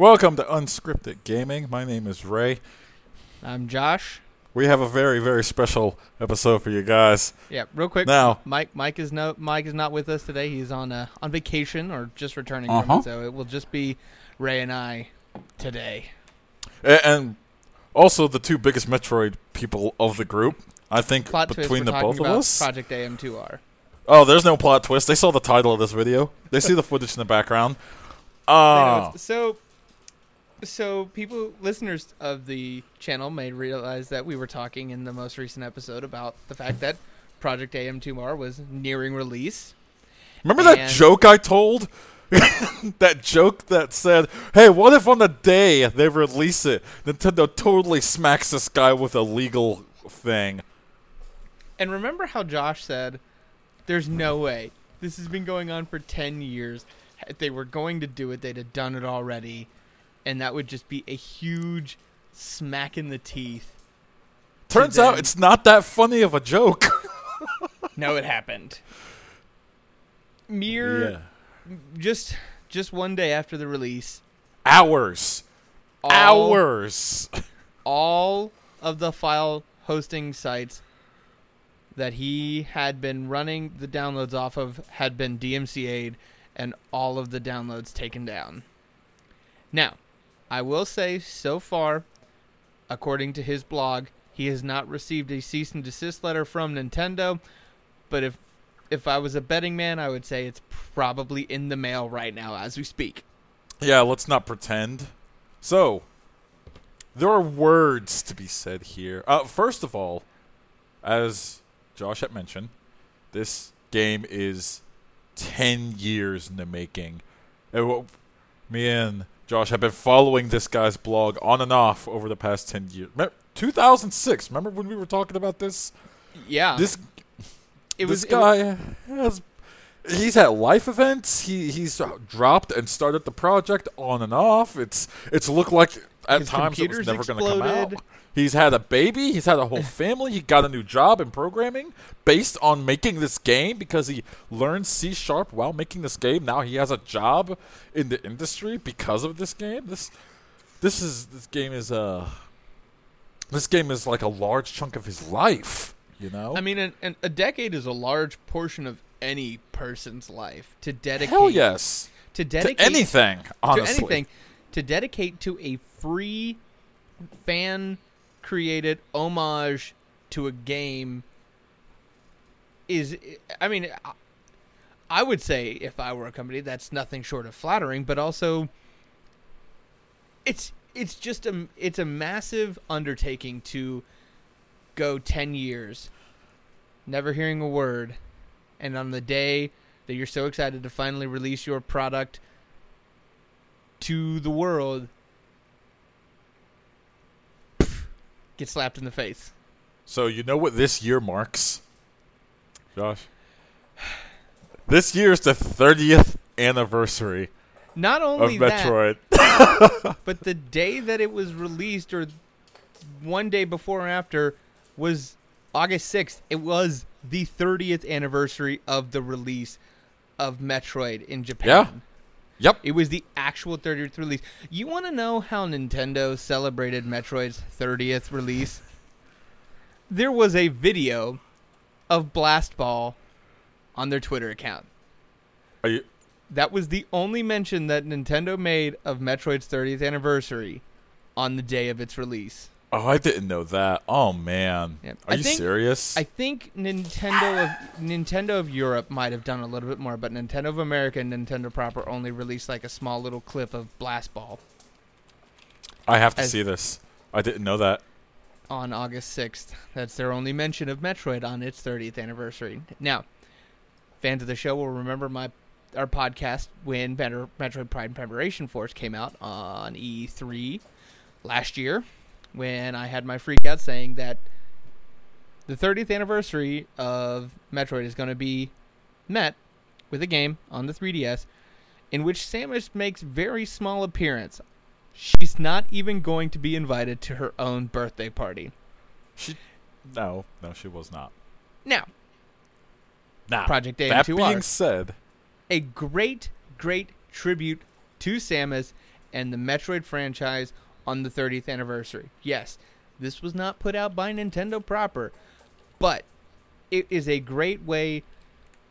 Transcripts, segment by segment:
Welcome to Unscripted Gaming. My name is Ray. I'm Josh. We have a very, very special episode for you guys. Yeah, real quick. Now- Mike, Mike is no, Mike is not with us today. He's on uh, on vacation or just returning Uh-huh. it, so it will just be Ray and I today. A- And also the two biggest Metroid people of the group. I think Plot between the both of us. Project AM2R. Oh, there's no plot twist. They saw the title of this video. They see the footage in the background. Uh, so, so people, listeners of the channel may realize that we were talking in the most recent episode about the fact that Project AM2R was nearing release. remember that joke I told? that joke that said, "Hey, what if on the day they release it, Nintendo totally smacks this guy with a legal thing?" And remember how Josh said, "There's no way. This has been going on for ten years. If they were going to do it, they'd have done it already, and that would just be a huge smack in the teeth." Turns out it's not that funny of a joke. No, it happened. Mere just just one day after the release, Hours. all, Hours. all of the file hosting sites that he had been running the downloads off of had been DMCA'd and all of the downloads taken down. Now, I will say so far, according to his blog, he has not received a cease and desist letter from Nintendo, but if if I was a betting man, I would say it's probably in the mail right now as we speak. Yeah, let's not pretend. So, there are words to be said here. Uh, first of all, as Josh had mentioned, this game is 10 years in the making. What- me and Josh I've been following this guy's blog on and off over the past 10 years. 2006, remember when we were talking about this? Yeah, This it was this it was- guy has he's had life events he he's dropped and started the project on and off it's it's looked like at His times it was never going to come out. He's had a baby he's had a whole family he got a new job in programming based on making this game because he learned c sharp while making this game now he has a job in the industry because of this game this this is this game is uh this game is like a large chunk of his life you know I mean, an, an, a decade is a large portion of any person's life to dedicate. Hell yes. To To dedicate anything, honestly. to anything, to dedicate to a free, fan-created homage to a game is. I mean, I- I would say if I were a company, that's nothing short of flattering, but also, it's it's just a it's a massive undertaking to go 10 years never hearing a word and on the day that you're so excited to finally release your product to the world get slapped in the face. So you know what this year marks, Josh? This year is the 30th anniversary not of only that Metroid. but the day that it was released or one day before or after was August 6th it was the 30th anniversary of the release of Metroid in Japan Yep. It was the actual 30th release. You want to know how Nintendo celebrated Metroid's 30th release? There was a video of Blast Ball on their Twitter account. Are you, That was the only mention that Nintendo made of Metroid's 30th anniversary on the day of its release. Oh, I didn't know that. Oh man. Yeah. Are I you think- serious? I think Nintendo of Nintendo of Europe might have done a little bit more, but Nintendo of America and Nintendo proper only released like a small little clip of Blast Ball. I have to as- see this. I didn't know that. on August 6th. That's their only mention of Metroid on its 30th anniversary. Now, fans of the show will remember my our podcast when Metroid Prime Federation Force came out on E3 last year when I had my freak out saying that the 30th anniversary of Metroid is going to be met with a game on the 3DS in which Samus makes very small appearance. She's not even going to be invited to her own birthday party. She No, no she was not. Now, Nah. Project that AM2R. That being said, a great, great tribute to Samus and the Metroid franchise on the 30th anniversary. Yes, this was not put out by Nintendo proper, but it is a great way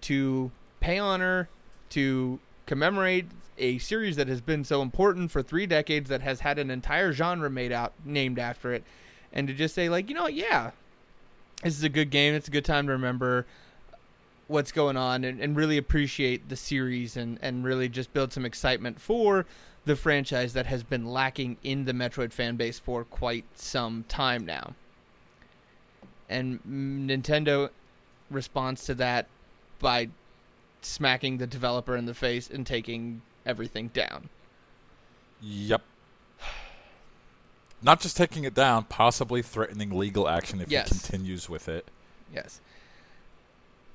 to pay honor to commemorate a series that has been so important for 3 decades that has had an entire genre made out named after it and to just say like, you know, yeah. This is a good game. It's a good time to remember what's going on and, and really appreciate the series and, and really just build some excitement for the franchise that has been lacking in the Metroid fan base for quite some time now. And Nintendo responds to that by smacking the developer in the face and taking everything down. Yep. Not just taking it down, possibly threatening legal action if Yes. he continues with it. Yes.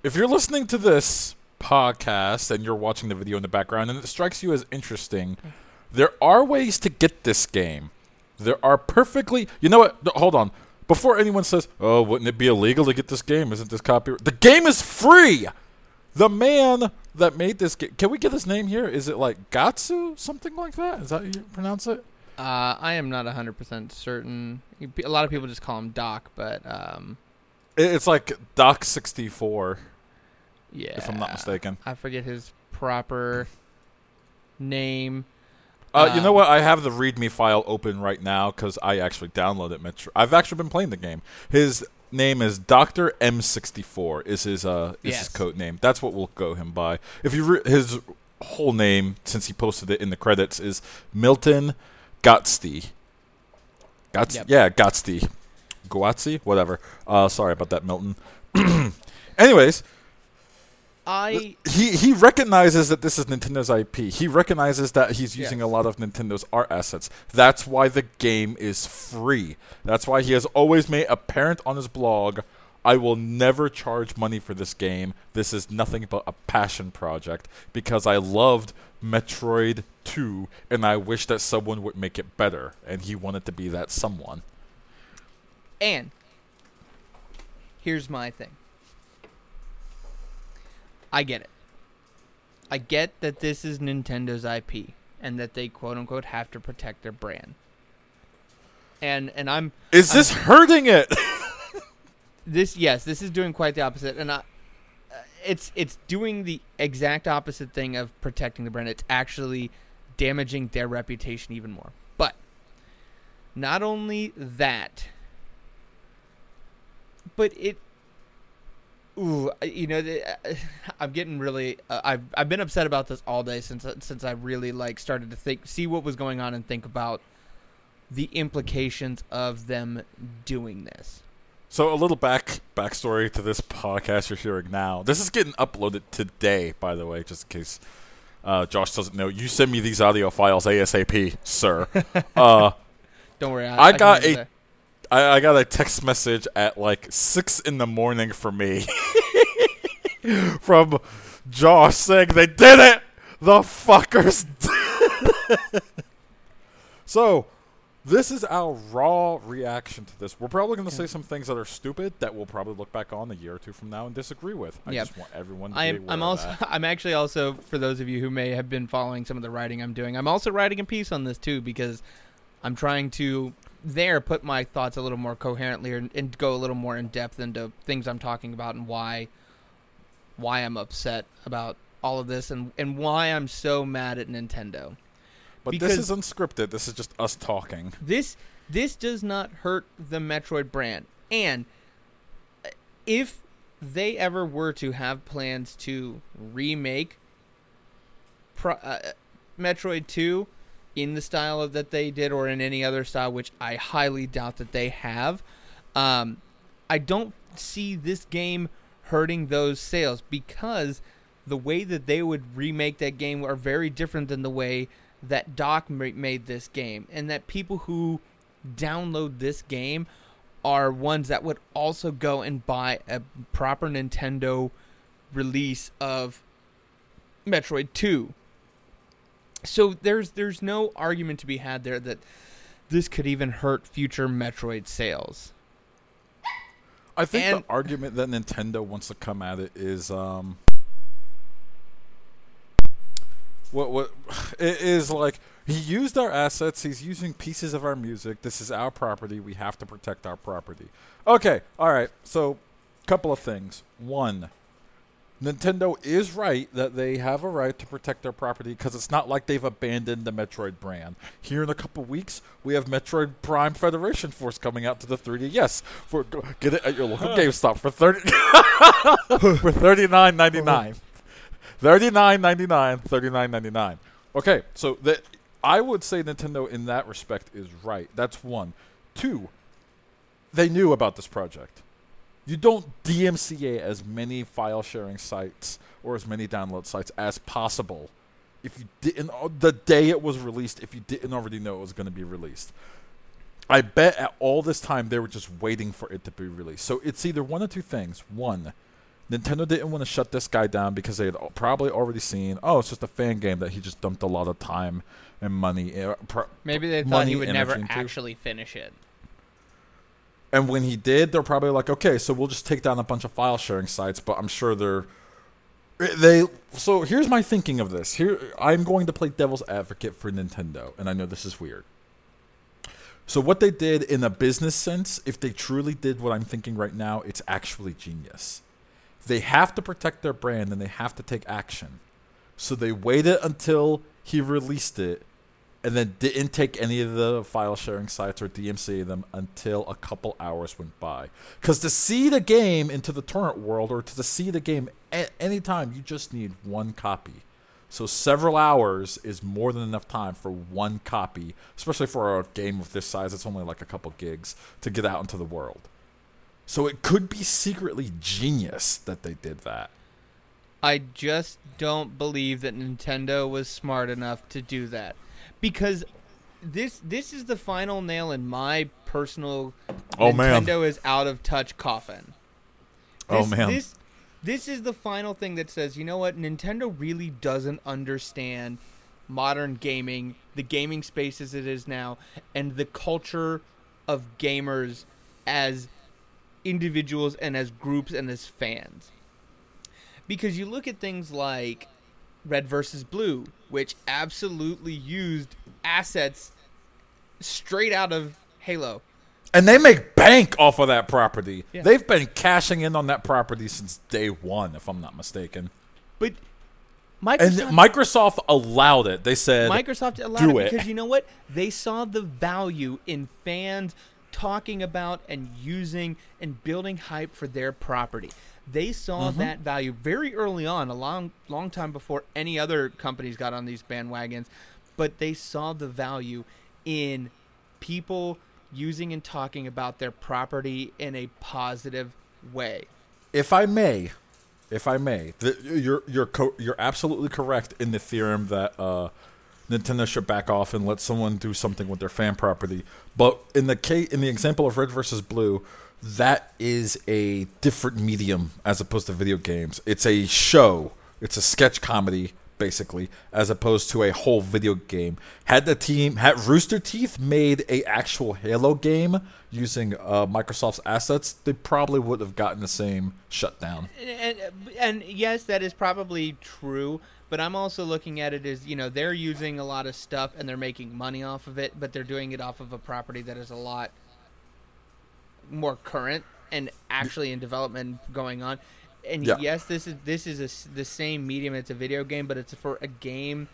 If you're listening to this podcast and you're watching the video in the background and it strikes you as interesting, mm. There are ways to get this game. There are perfectly. You know what? No, Hold on. Before anyone says, "Oh, wouldn't it be illegal to get this game? Isn't this copyright?" The game is free. The man that made this game. Can we get his name here? Is it like Gatsu, something like that? Is that how you pronounce it? Uh, I am not 100% certain. A lot of people just call him Doc, but um, It's like Doc sixty four, yeah. if I'm not mistaken. I forget his proper name. Uh, you know Um, what? I have the README file open right now because I actually downloaded Metro. I've actually been playing the game. His name is Doctor M64. Is his uh is Yes. his code name? That's what we'll go him by. If you re- his whole name, since he posted it in the credits, is Milton Gotsty. Gots, Yep. yeah, Gotsty, Guatsi, whatever. Uh, sorry about that, Milton. Anyways, I he he recognizes that this is Nintendo's IP. He recognizes that he's using Yes. a lot of Nintendo's art assets. That's why the game is free. That's why he has always made apparent on his blog, I will never charge money for this game. This is nothing but a passion project because I loved Metroid 2 and I wish that someone would make it better and he wanted to be that someone. and here's my thing. I get it. I get that this is Nintendo's IP and that they quote unquote have to protect their brand. And and I'm Is this hurting it? this yes, this is doing quite the opposite and I uh, it's it's doing the exact opposite thing of protecting the brand. It's actually damaging their reputation even more. But not only that, but it Ooh, you know, uh, I'm getting really. Uh, I've I've been upset about this all day since since I really like started to think, see what was going on, and think about the implications of them doing this. So a little back backstory to this podcast you're hearing now. This is getting uploaded today, by the way, just in case uh, Josh doesn't know. You send me these audio files ASAP, sir. uh, Don't worry, I, I got a-. I, I got a text message at like six in the morning for me from Josh saying they did it. The fuckers. did so this is our raw reaction to this. We're probably going to say some things that are stupid that we'll probably look back on a year or two from now and disagree with. I Yep. just want everyone to I be am. aware I'm of also. I'm actually also for those of you who may have been following some of the writing I'm doing. I'm also writing a piece on this too because I'm trying to there put my thoughts a little more coherently and, and go a little more in depth into things I'm talking about and why why I'm upset about all of this and and why I'm so mad at Nintendo. But because- this is unscripted. This is just us talking. This this does not hurt the Metroid brand. And uh, if they ever were to have plans to remake Pro, uh, Metroid 2 in the style of that they did or in any other style which I highly doubt that they have, um, I don't see this game hurting those sales because the way that they would remake that game are very different than the way that Doc made this game, and that people who download this game are ones that would also go and buy a proper Nintendo release of Metroid 2. So there's there's no argument to be had there that this could even hurt future Metroid sales. I think And- the argument that Nintendo wants to come at it is um what what it is like He used our assets. He's using pieces of our music. This is our property. We have to protect our property. Okay, all right. So, couple of things. One, Nintendo is right that they have a right to protect their property because it's not like they've abandoned the Metroid brand. Here in a couple weeks, we have Metroid Prime Federation Force coming out to the 3DS. Yes, for get it at your local GameStop for thirty for thirty nine ninety nine. Thirty nine ninety nine. Thirty nine ninety nine. Okay, so that I would say Nintendo in that respect is right. That's one. Two, they knew about this project. You don't DMCA as many file sharing sites or as many download sites as possible if you didn't uh, the day it was released if you didn't already know it was going to be released. I bet at all this time they were just waiting for it to be released. So it's either one of two things. One, Nintendo didn't want to shut this guy down because they had probably already seen, oh, it's just a fan game that he just dumped a lot of time and money. uh, pr- Maybe they thought he would never into. actually finish it. And when he did, they're probably like, okay, so we'll just take down a bunch of file sharing sites, but I'm sure they're they so here's my thinking of this. Here I'm going to play devil's advocate for Nintendo, and I know this is weird. So what they did in a business sense, if they truly did what I'm thinking right now, it's actually genius. They have to protect their brand and they have to take action. So they waited until he released it and then didn't take any of the file sharing sites or DMCA them until a couple hours went by. Because to see the game into the torrent world or to see the game at any time, you just need one copy. So several hours is more than enough time for one copy, especially for a game of this size. It's only like a couple gigs to get out into the world. So it could be secretly genius that they did that. I just don't believe that Nintendo was smart enough to do that. Because this this is the final nail in my personal Oh, man. Nintendo is out of touch coffin. Oh, man. This this is the final thing that says, you know what, Nintendo really doesn't understand modern gaming, the gaming space as it is now, and the culture of gamers as individuals and as groups and as fans. Because you look at things like Red versus Blue, which absolutely used assets straight out of Halo. And they make bank off of that property. Yeah. They've been cashing in on that property since day one, if I'm not mistaken. But And Microsoft Microsoft allowed it. They said, Microsoft allowed it. because you know what? They saw the value in fans talking about and using and building hype for their property. They saw Mm-hmm. that value very early on, a long long time before any other companies got on these bandwagons, but they saw the value in people using and talking about their property in a positive way. if I may, if I may, the, you're you're co- you're absolutely correct in the theorem that uh, Nintendo should back off and let someone do something with their fan property. But in the case, in the example of Red versus Blue, that is a different medium as opposed to video games. It's a show. It's a sketch comedy basically as opposed to a whole video game had the team had rooster teeth made a actual halo game using uh, microsoft's assets they probably would have gotten the same shutdown and, and yes, that is probably true. But I'm also looking at it as you know they're using a lot of stuff and they're making money off of it, but they're doing it off of a property that is a lot more current and actually in development going on. And Yeah. yes, this is this is a the same medium. It's a video game, but it's for a game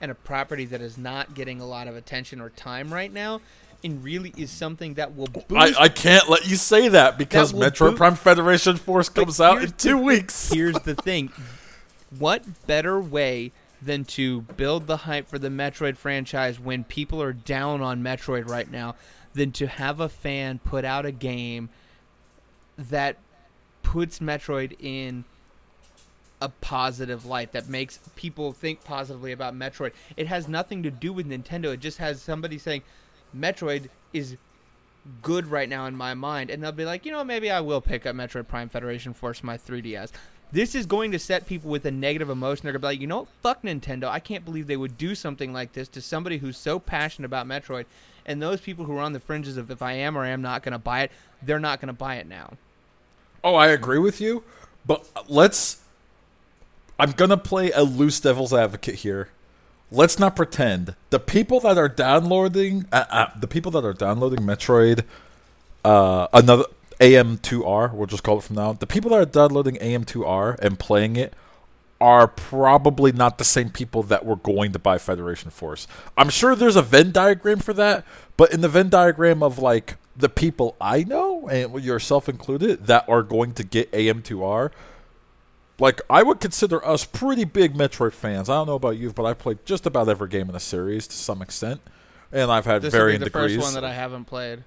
and a property that is not getting a lot of attention or time right now, and really is something that will oh, boost I, I can't let you say that because will Metro boot- Prime Federation Force comes out in two the- weeks. Here's the thing: what better way than to build the hype for the Metroid franchise when people are down on Metroid right now, than to have a fan put out a game that puts Metroid in a positive light that makes people think positively about Metroid. It has nothing to do with Nintendo. It just has somebody saying Metroid is good right now in my mind, and they'll be like, you know, maybe I will pick up Metroid Prime Federation Force my 3DS. This is going to set people with a negative emotion. They're gonna be like, you know, what? fuck Nintendo. I can't believe they would do something like this to somebody who's so passionate about Metroid. And those people who are on the fringes of if I am or I am not gonna buy it, they're not gonna buy it now. Oh, I agree with you, but let's. I'm gonna play a loose devil's advocate here. let's not pretend the people that are downloading uh, uh, the people that are downloading Metroid uh, another AM2R, we'll just call it from now. The people that are downloading AM2R and playing it are probably not the same people that were going to buy Federation Force. I'm sure there's a Venn diagram for that, but in the Venn diagram of like the people I know and yourself included that are going to get AM2R, like I would consider us pretty big Metroid fans. I don't know about you, but I've played just about every game in the series to some extent, and I've had This will be varying the degrees. first one that I haven't played.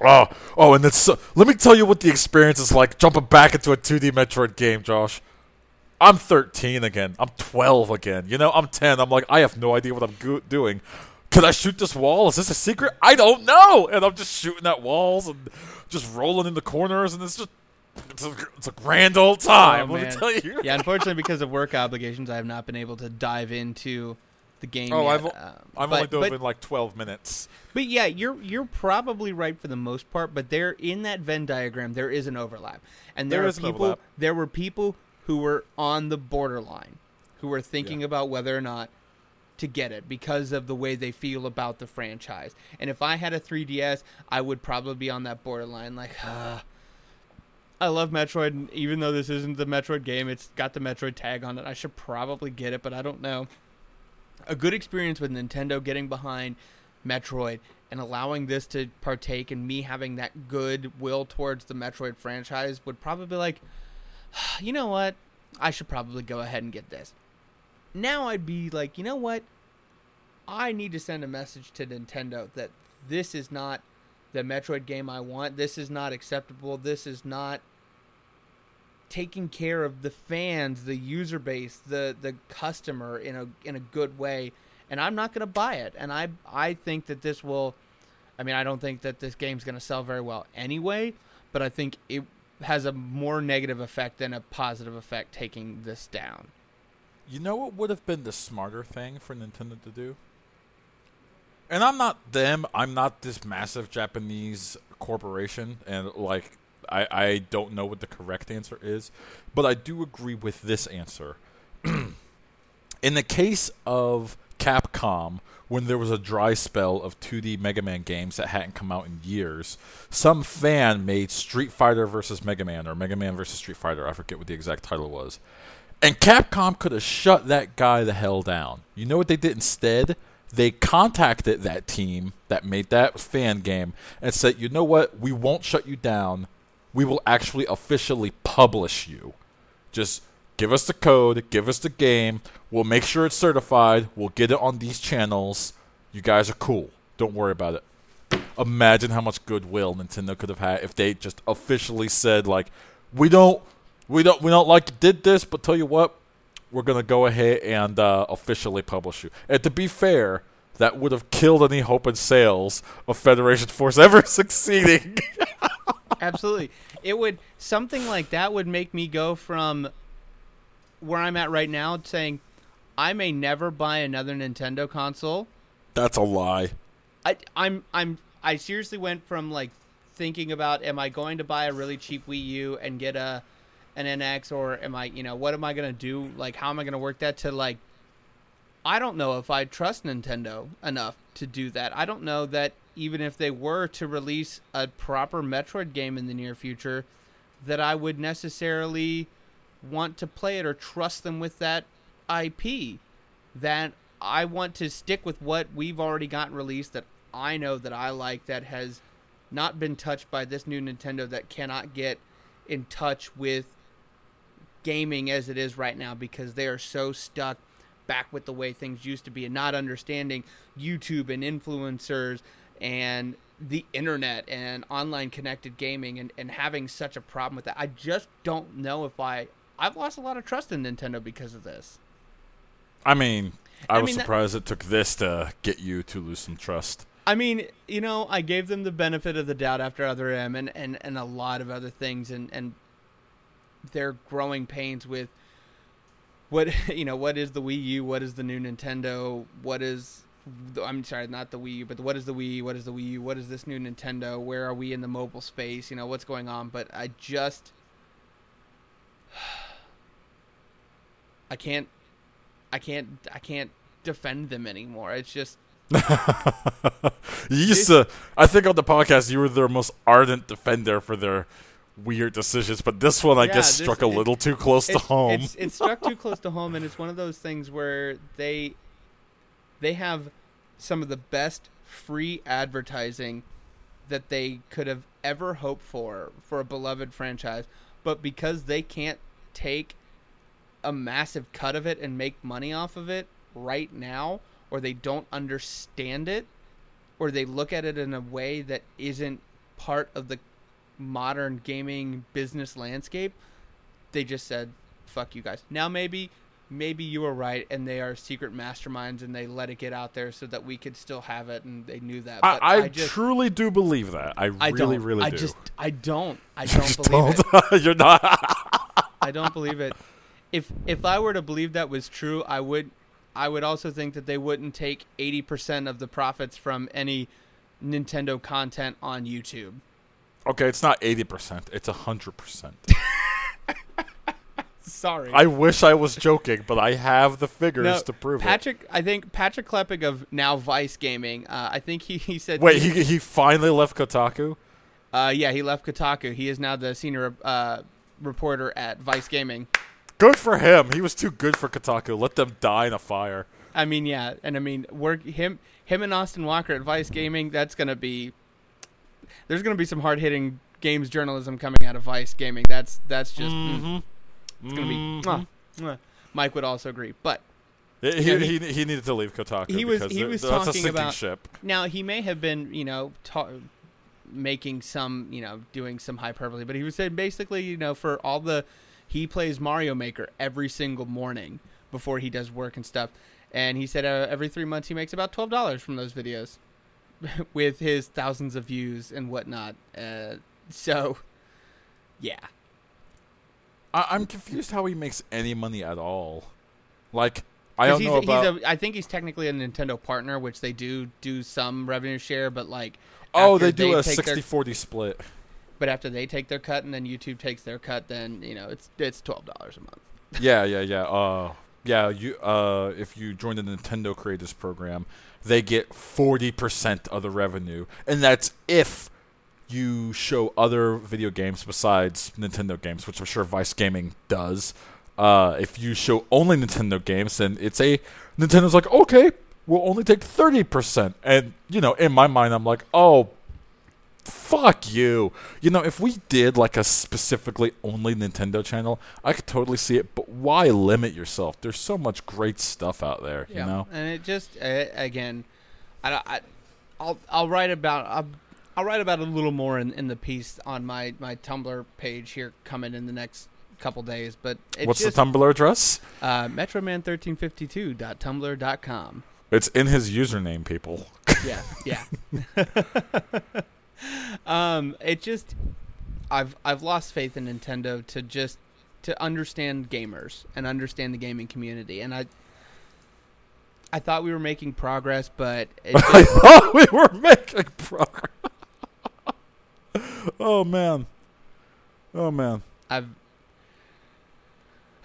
Oh, oh, and so, let me tell you what the experience is like jumping back into a 2D Metroid game, Josh. I'm 13 again. I'm 12 again. You know, I'm 10. I'm like, I have no idea what I'm go- doing. Can I shoot this wall? Is this a secret? I don't know. And I'm just shooting at walls and just rolling in the corners, and it's just it's a, it's a grand old oh, time. Oh, let me tell you. Yeah, unfortunately, because of work obligations, I have not been able to dive into the game. Oh, yet. I've- Um, I've but, only dove but, in like 12 minutes. but yeah, you're you're probably right for the most part. But there, in that Venn diagram, there is an overlap, and there, There are is people. There were people who were on the borderline, who were thinking Yeah. about whether or not to get it because of the way they feel about the franchise. And if I had a 3DS, I would probably be on that borderline, like. ah. I love Metroid, and even though this isn't the Metroid game, it's got the Metroid tag on it. I should probably get it, but I don't know. A good experience with Nintendo getting behind Metroid and allowing this to partake and me having that good will towards the Metroid franchise would probably be like, you know what? I should probably go ahead and get this. Now I'd be like, you know what? I need to send a message to Nintendo that this is not the Metroid game I want. This is not acceptable. This is not taking care of the fans, the user base, the the customer in a in a good way. And I'm not going to buy it. And I I think that this will I mean, I don't think that this game's going to sell very well anyway, but I think it has a more negative effect than a positive effect taking this down. You know what would have been the smarter thing for Nintendo to do? And I'm not them. I'm not this massive Japanese corporation, and like I, I don't know what the correct answer is, but I do agree with this answer. In the case of Capcom, when there was a dry spell of 2D Mega Man games that hadn't come out in years, some fan made Street Fighter versus Mega Man or Mega Man versus Street Fighter. I forget what the exact title was. And Capcom could have shut that guy the hell down. You know what they did instead? They contacted that team that made that fan game and said, you know what? We won't shut you down. We will actually officially publish you. Just give us the code, give us the game. We'll make sure it's certified. We'll get it on these channels. You guys are cool. Don't worry about it. Imagine how much goodwill Nintendo could have had if they just officially said like, we don't we don't we don't like did this, but tell you what, we're gonna go ahead and uh, officially publish you. And to be fair, that would have killed any hope and sales of Federation Force ever succeeding. Absolutely. It would something like that would make me go from where I'm at right now saying I may never buy another Nintendo console. That's a lie. I I'm I'm I seriously went from like thinking about am I going to buy a really cheap Wii U and get a an NX or am I, you know, what am I going to do? Like how am I going to work that to like I don't know if I trust Nintendo enough to do that. I don't know that even if they were to release a proper Metroid game in the near future that I would necessarily want to play it or trust them with that IP. That I want to stick with what we've already gotten released that I know that I like that has not been touched by this new Nintendo that cannot get in touch with gaming as it is right now because they are so stuck back with the way things used to be and not understanding YouTube and influencers and the internet and online connected gaming and, and having such a problem with that. I just don't know if I I've lost a lot of trust in Nintendo because of this. I mean, I, I was mean, that- surprised it took this to get you to lose some trust. I mean, you know, I gave them the benefit of the doubt after Other M and, and, and a lot of other things and, and their growing pains with what you know, what is the Wii U, what is the new Nintendo, what is I'm sorry, not the Wii U, but what is the Wii, what is the Wii U, what is this new Nintendo, where are we in the mobile space, you know, what's going on, but I just I can't I can't I can't defend them anymore. It's just you used to. I think on the podcast you were their most ardent defender for their weird decisions, but this one I Yeah, guess this- struck a it- little too close to home. It it's struck too close to home, and it's one of those things where they they have some of the best free advertising that they could have ever hoped for for a beloved franchise, but because they can't take a massive cut of it and make money off of it right now, or they don't understand it, or they look at it in a way that isn't part of the modern gaming business landscape, they just said, "Fuck you guys." Now maybe, maybe you were right, and they are secret masterminds, and they let it get out there so that we could still have it, and they knew that. But I, I, just, truly do believe that. I, I really, really I do. just, I don't. I don't believe it. don't? You're not. I don't believe it. If if I were to believe that was true, I would I would also think that they wouldn't take 80% of the profits from any Nintendo content on YouTube. okay, it's not eighty percent. It's hundred percent. Sorry. I wish I was joking, but I have the figures No, to prove it. Patrick, I think Patrick Klepek of now Vice Gaming. Uh, I think he, he said. Wait, he he finally left Kotaku. Uh, yeah, he left Kotaku. He is now the senior uh, reporter at Vice Gaming. Good for him. He was too good for Kotaku. Let them die in a fire. I mean, yeah, and I mean, work him him and Austin Walker at Vice Gaming. That's gonna be. There's gonna be some hard hitting games journalism coming out of Vice Gaming. That's that's just. mm, Mhm. It's gonna be. Mhm. mwah, mwah. Mike would also agree, but He, Yeah, he, he- he needed to leave Kotaku. he was- because he was that's talking about- ship. now he may have been, you know, ta- making some, you know, doing some hyperbole, but he was saying basically, you know, for all the he plays Mario Maker every single morning before he does work and stuff, and he said uh, every three months he makes about twelve dollars from those videos, with his thousands of views and whatnot. Uh, so, yeah, I, I'm confused how he makes any money at all. Like I don't he's, know about. he's a, I think he's technically a Nintendo partner, which they do do some revenue share, but like. oh, they do a take 60-40 split. But after they take their cut and then YouTube takes their cut, then you know it's it's twelve dollars a month. yeah, yeah, yeah. Uh, yeah. You uh, if you join the Nintendo Creators Program, they get forty percent of the revenue, and that's if you show other video games besides Nintendo games, which I'm sure Vice Gaming does. Uh, if you show only Nintendo games, then it's a Nintendo's like, okay, we'll only take thirty percent, and you know, in my mind, I'm like, oh. Fuck you. You know, if we did like a specifically only Nintendo channel, I could totally see it. But why limit yourself? There's so much great stuff out there. You know. and it just uh, again, I, I I'll I'll write about I'll, I'll write about it a little more in, in the piece on my my Tumblr page here coming in the next couple days. But it's What's just, the Tumblr address? uh, Metroidman1352.tumblr.com. It's in his username, people. yeah, yeah. um, it just, I've I've lost faith in Nintendo to just to understand gamers and understand the gaming community, and I. I thought we were making progress, but it I thought we were making progress. Oh man. Oh man. I've.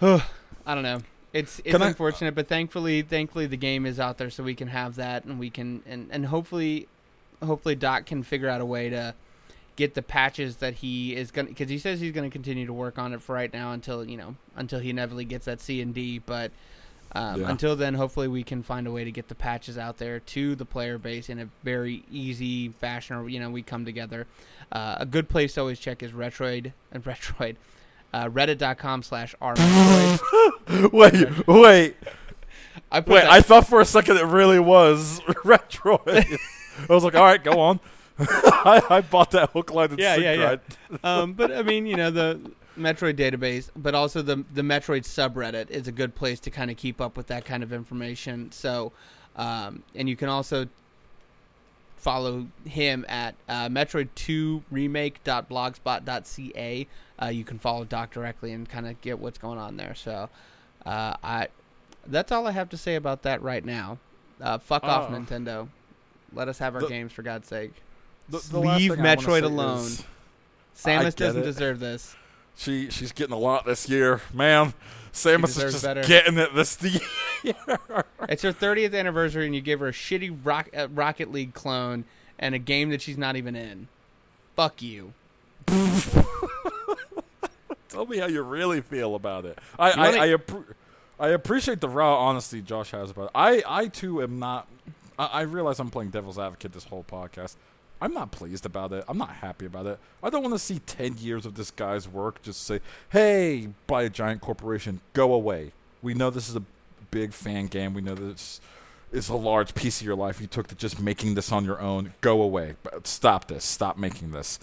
I don't know. It's it's Can I- unfortunate, but thankfully, thankfully the game is out there, so we can have that, and we can, and and hopefully, hopefully Doc can figure out a way to get the patches that he is gonna, because he says he's gonna continue to work on it for right now until you know until he inevitably gets that C and D, but. Um, Yeah. Until then, hopefully we can find a way to get the patches out there to the player base in a very easy fashion. Or you know, we come together. Uh, a good place to always check is Retroid and Retroid. Uh, Reddit.com slash r. wait, wait, I put wait! that- I thought for a second it really was Retroid. I was like, all right, go on. I, I bought that hook, line, and Yeah, yeah, yeah. um, but I mean, you know, the Metroid database, but also the the Metroid subreddit is a good place to kind of keep up with that kind of information. So, um, and you can also follow him at uh, Metroid2remake.blogspot.ca. Uh, you can follow Doc directly and kind of get what's going on there. So, uh, I that's all I have to say about that right now. Uh, fuck off, Oh. Nintendo. Let us have our The- games for God's sake. The- the Leave thing I wanna Metroid alone. is- Samus doesn't it. deserve this. She she's getting a lot this year, man. Samus is just better. getting it this year. It's her 30th anniversary, and you give her a shitty rock, uh, Rocket League clone and a game that she's not even in. Fuck you. Tell me how you really feel about it. I I, I, appre- I appreciate the raw honesty Josh has about it. I I too am not. I, I realize I'm playing devil's advocate this whole podcast. I'm not pleased about it. I'm not happy about it. I don't want to see ten years of this guy's work just say, "Hey, buy a giant corporation, go away." We know this is a big fan game. We know this is a large piece of your life you took to just making this on your own. Go away. Stop this. Stop making this.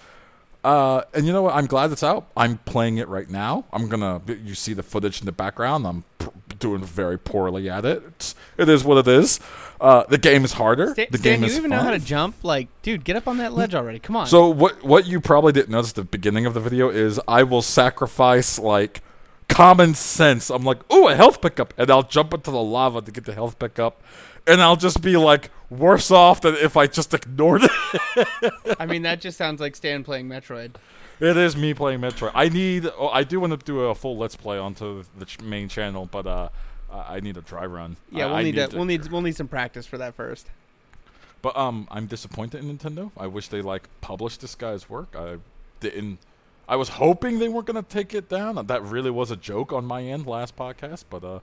Uh, and you know what? I'm glad it's out. I'm playing it right now. I'm gonna. You see the footage in the background. I'm p- doing very poorly at it. It's, it is what it is. Uh, the game is harder. Stan, the Stan, game you is even fun. know how to jump? Like, dude, get up on that ledge already. Come on. So what? What you probably didn't notice at the beginning of the video is I will sacrifice like common sense. I'm like, oh, a health pickup, and I'll jump into the lava to get the health pickup, and I'll just be like worse off than if I just ignored it. I mean, that just sounds like Stan playing Metroid. It is me playing Metroid. I need. Oh, I do want to do a full let's play onto the ch- main channel, but uh, I need a dry run. Yeah, I, we'll I need, to, we'll need we'll need some practice for that first. But um, I'm disappointed in Nintendo. I wish they like published this guy's work. I didn't. I was hoping they weren't gonna take it down. That really was a joke on my end last podcast, but uh,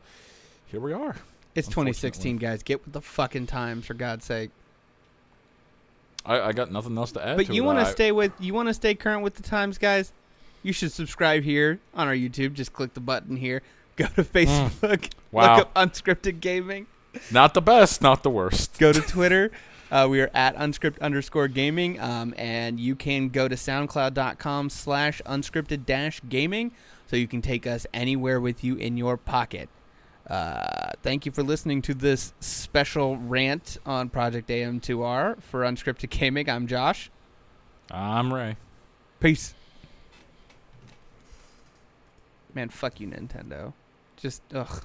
here we are. It's 2016, guys. Get with the fucking times, for God's sake. I, I got nothing else to add. But to you want to stay with you want to stay current with the times, guys. You should subscribe here on our YouTube. Just click the button here. Go to Facebook. Hmm. Wow. Look up unscripted gaming. Not the best, not the worst. Go to Twitter. Uh, we are at unscript underscore gaming, um, and you can go to soundcloud.com slash unscripted dash gaming, so you can take us anywhere with you in your pocket. Uh, thank you for listening to this special rant on Project AM2R for Unscripted Gaming. I'm Josh. I'm Ray. Peace. Man, fuck you, Nintendo. Just ugh.